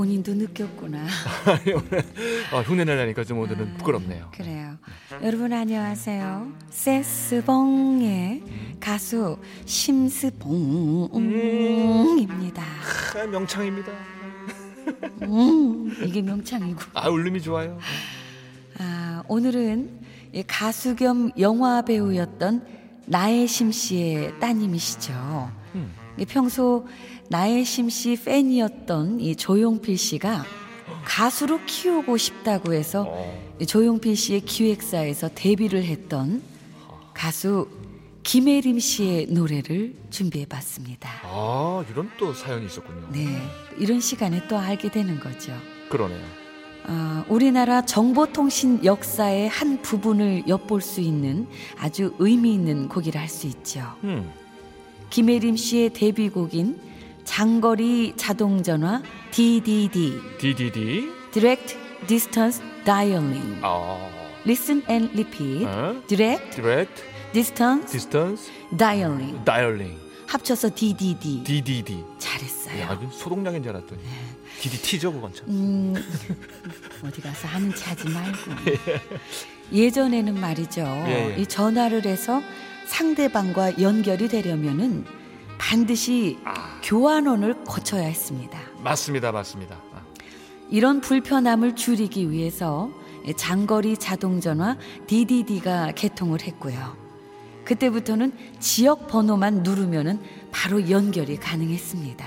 본인도 느꼈구나 아, 흉내 내려니까 좀 오늘은 부끄럽네요. 그래요. 여러분 안녕하세요. 세스봉의 가수 심스봉입니다. 아, 명창입니다. 음, 이게 명창이고. 아 울림이 좋아요. 아, 오늘은 이 가수 겸 영화 배우였던 나혜심 씨의 따님이시죠. 음. 이 평소 나혜심 씨 팬이었던 이 조용필 씨가 가수로 키우고 싶다고 해서 어. 이 조용필 씨의 기획사에서 데뷔를 했던 가수 김혜림 씨의 노래를 준비해 봤습니다. 아 이런 또 사연이 있었군요. 네. 이런 시간에 또 알게 되는 거죠. 그러네요. 아, 우리나라 정보통신 역사의 한 부분을 엿볼 수 있는 아주 의미 있는 곡이라 할 수 있죠. 음. 김혜림 씨의 데뷔곡인 장거리 자동전화 DDD DDD. Direct Distance Dialing 아. Listen and Repeat 어? Direct Direct Distance Distance Dialing Dialing. 합쳐서 DDD DDD. 잘했어요. 야, 소독약인 줄 알았더니 DDT죠 그건 참. 음, 어디 가서 하는 체 하지 말고. 예전에는 말이죠. 예, 예. 이 전화를 해서 상대방과 연결이 되려면은 반드시 아. 교환원을 거쳐야 했습니다. 맞습니다, 맞습니다. 아. 이런 불편함을 줄이기 위해서 장거리 자동전화 DDD가 개통을 했고요. 그때부터는 지역 번호만 누르면은 바로 연결이 가능했습니다.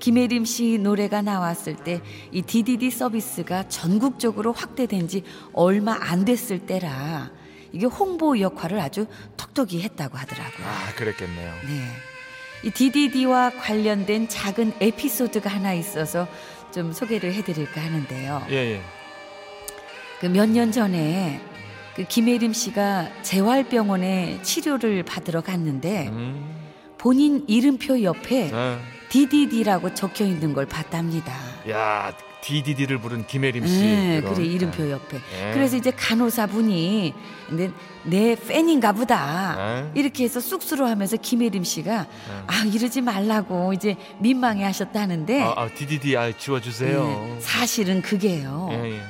김혜림 씨 노래가 나왔을 때 이 DDD 서비스가 전국적으로 확대된 지 얼마 안 됐을 때라 이게 홍보 역할을 아주 톡톡히 했다고 하더라고요. 아, 그랬겠네요. 네. 이 DDD와 관련된 작은 에피소드가 하나 있어서 좀 소개를 해드릴까 하는데요. 예, 예. 그 몇 년 전에 그 김혜림 씨가 재활병원에 치료를 받으러 갔는데 음. 본인 이름표 옆에 아. DDD라고 적혀 있는 걸 봤답니다. 야, DDD를 부른 김혜림 씨. 네. 그래 이름표 옆에. 예. 그래서 이제 간호사분이 근데 내 팬인가 보다 예. 이렇게 해서 쑥스러워하면서 김혜림 씨가 아 이러지 말라고 이제 민망해하셨다는데 아, 아, DDD 아 지워 주세요. 네, 사실은 그게요. 예, 예.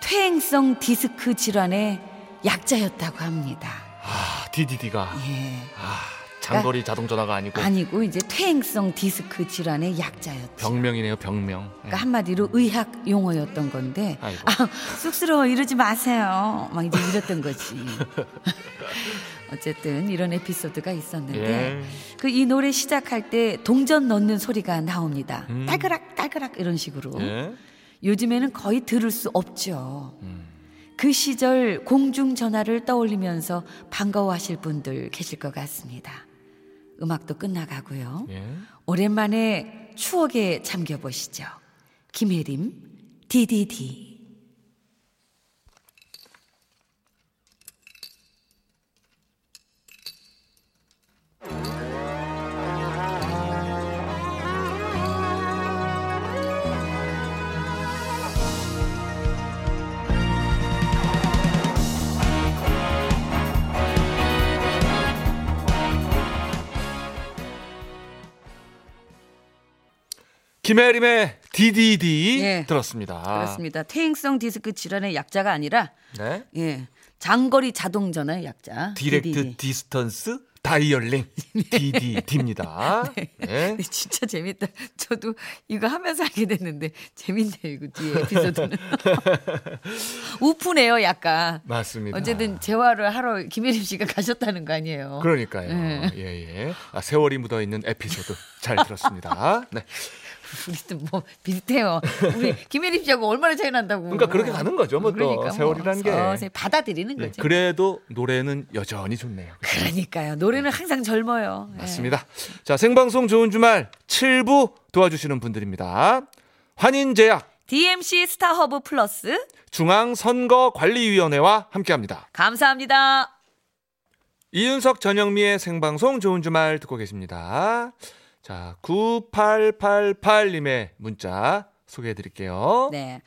퇴행성 디스크 질환의 약자였다고 합니다. 아, DDD가 예. 아, 장거리 자동 전화가 아니고 아니고 이제 퇴행성 디스크 질환의 약자였죠. 병명이네요, 병명. 예. 그러니까 한마디로 의학 용어였던 건데 아이고. 아, 쑥스러워 이러지 마세요. 막 이제 이랬던 거지. 어쨌든 이런 에피소드가 있었는데 예. 그이 노래 시작할 때 동전 넣는 소리가 나옵니다. 음. 딸그락 딸그락 이런 식으로. 예. 요즘에는 거의 들을 수 없죠. 음. 그 시절 공중 전화를 떠올리면서 반가워하실 분들 계실 것 같습니다. 음악도 끝나가고요. 예. 오랜만에 추억에 잠겨 보시죠. 김혜림 DDD. 김혜림의 DDD 예. 들었습니다. 그렇습니다. 퇴행성 디스크 질환의 약자가 아니라 네. 예. 장거리 자동 전화의 약자. Direct DDD. Distance Dialing DDD입니다. 네. 네, 진짜 재밌다. 저도 이거 하면서 알게 됐는데 재밌네요. 이거 뒤에 에피소드는. 웃프네요, 약간. 맞습니다. 어쨌든 재활을 하러 김혜림 씨가 가셨다는 거 아니에요. 그러니까요. 네. 예, 예. 아, 세월이 묻어 있는 에피소드 잘 들었습니다. 네. 우리도 뭐 비슷해요. 우리 김혜림 씨하고 얼마나 차이 난다고. 그러니까 그렇게 가는 거죠. 뭐또 그러니까 세월이라는 게. 서서히 받아들이는 예, 거죠. 그래도 노래는 여전히 좋네요. 그러니까요. 노래는 항상 젊어요. 예. 맞습니다. 자, 생방송 좋은 주말 7부 도와주시는 분들입니다. 환인제약, DMC 스타허브 플러스 중앙선거관리위원회와 함께합니다. 감사합니다. 이윤석 전영미의 생방송 좋은 주말 듣고 계십니다. 자, 9888님의 문자 소개해 드릴게요. 네.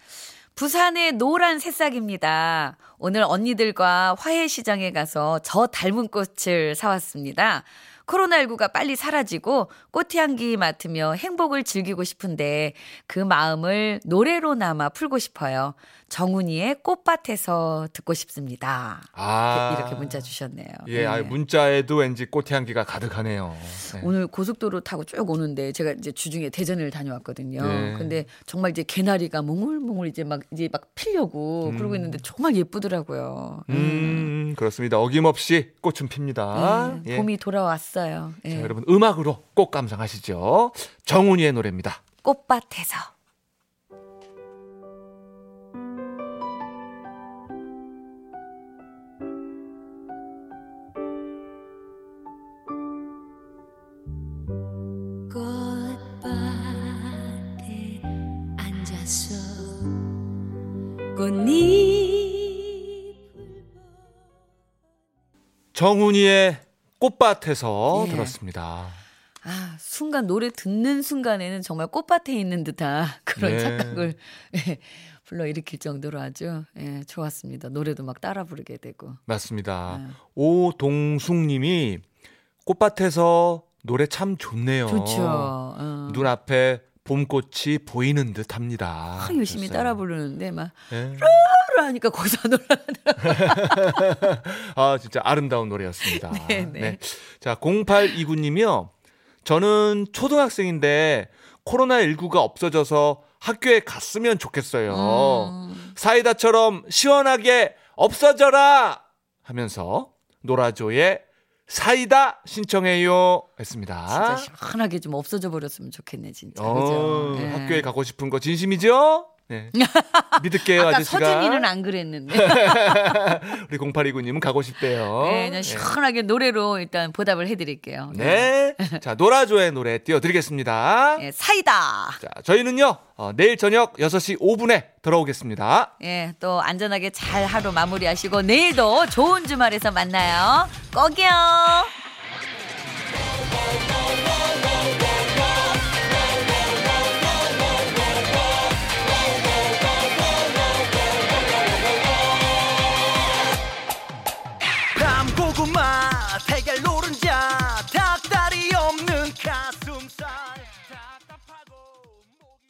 부산의 노란 새싹입니다. 오늘 언니들과 화해시장에 가서 저 닮은 꽃을 사왔습니다. 코로나19가 빨리 사라지고 꽃향기 맡으며 행복을 즐기고 싶은데 그 마음을 노래로 남아 풀고 싶어요. 정훈이의 꽃밭에서 듣고 싶습니다. 아. 이렇게 문자 주셨네요. 예, 네. 아, 문자에도 왠지 꽃향기가 가득하네요. 네. 오늘 고속도로 타고 쭉 오는데 제가 이제 주중에 대전을 다녀왔거든요. 네. 근데 정말 이제 개나리가 몽글몽글 이제 막 이제 막 피려고 그러고 있는데 정말 예쁘더라고요. 음, 그렇습니다. 어김없이 꽃은 핍니다. 네, 예. 봄이 돌아왔어요. 예. 자, 여러분 음악으로 꽃 감상하시죠. 정훈이의 노래입니다. 꽃밭에서. 꽃밭에 앉아서 꽃잎 정훈이의 꽃밭에서 예. 들었습니다. 아, 순간 노래 듣는 순간에는 정말 꽃밭에 있는 듯한 그런 네. 착각을 예, 불러 일으킬 정도로 아주 예, 좋았습니다. 노래도 막 따라 부르게 되고. 맞습니다. 네. 오동숙님이 꽃밭에서 노래 참 좋네요. 좋죠. 어. 눈앞에 봄꽃이 보이는 듯합니다. 아, 열심히. 따라 부르는데 막 예. 따라 하니까 거기서 놀라. 아 진짜 아름다운 노래였습니다. 네, 네. 자 0829님이요. 저는 초등학생인데 코로나 19가 없어져서 학교에 갔으면 좋겠어요. 음. 사이다처럼 시원하게 없어져라 하면서 노라조의 사이다 신청해요 했습니다. 진짜 시원하게 좀 없어져 버렸으면 좋겠네 진짜. 어, 그죠? 예. 학교에 가고 싶은 거 진심이죠? 네. 믿을게요, 아까 아저씨가. 서준이는 안 그랬는데. 우리 0829님은 가고 싶대요. 네, 그냥 시원하게 노래로 일단 보답을 해드릴게요. 네. 자, 노라조의 노래 띄워드리겠습니다. 예, 사이다. 자, 저희는요, 어, 내일 저녁 6시 5분에 돌아오겠습니다. 예, 또 안전하게 잘 하루 마무리하시고 내일도 좋은 주말에서 만나요. 꼭이요.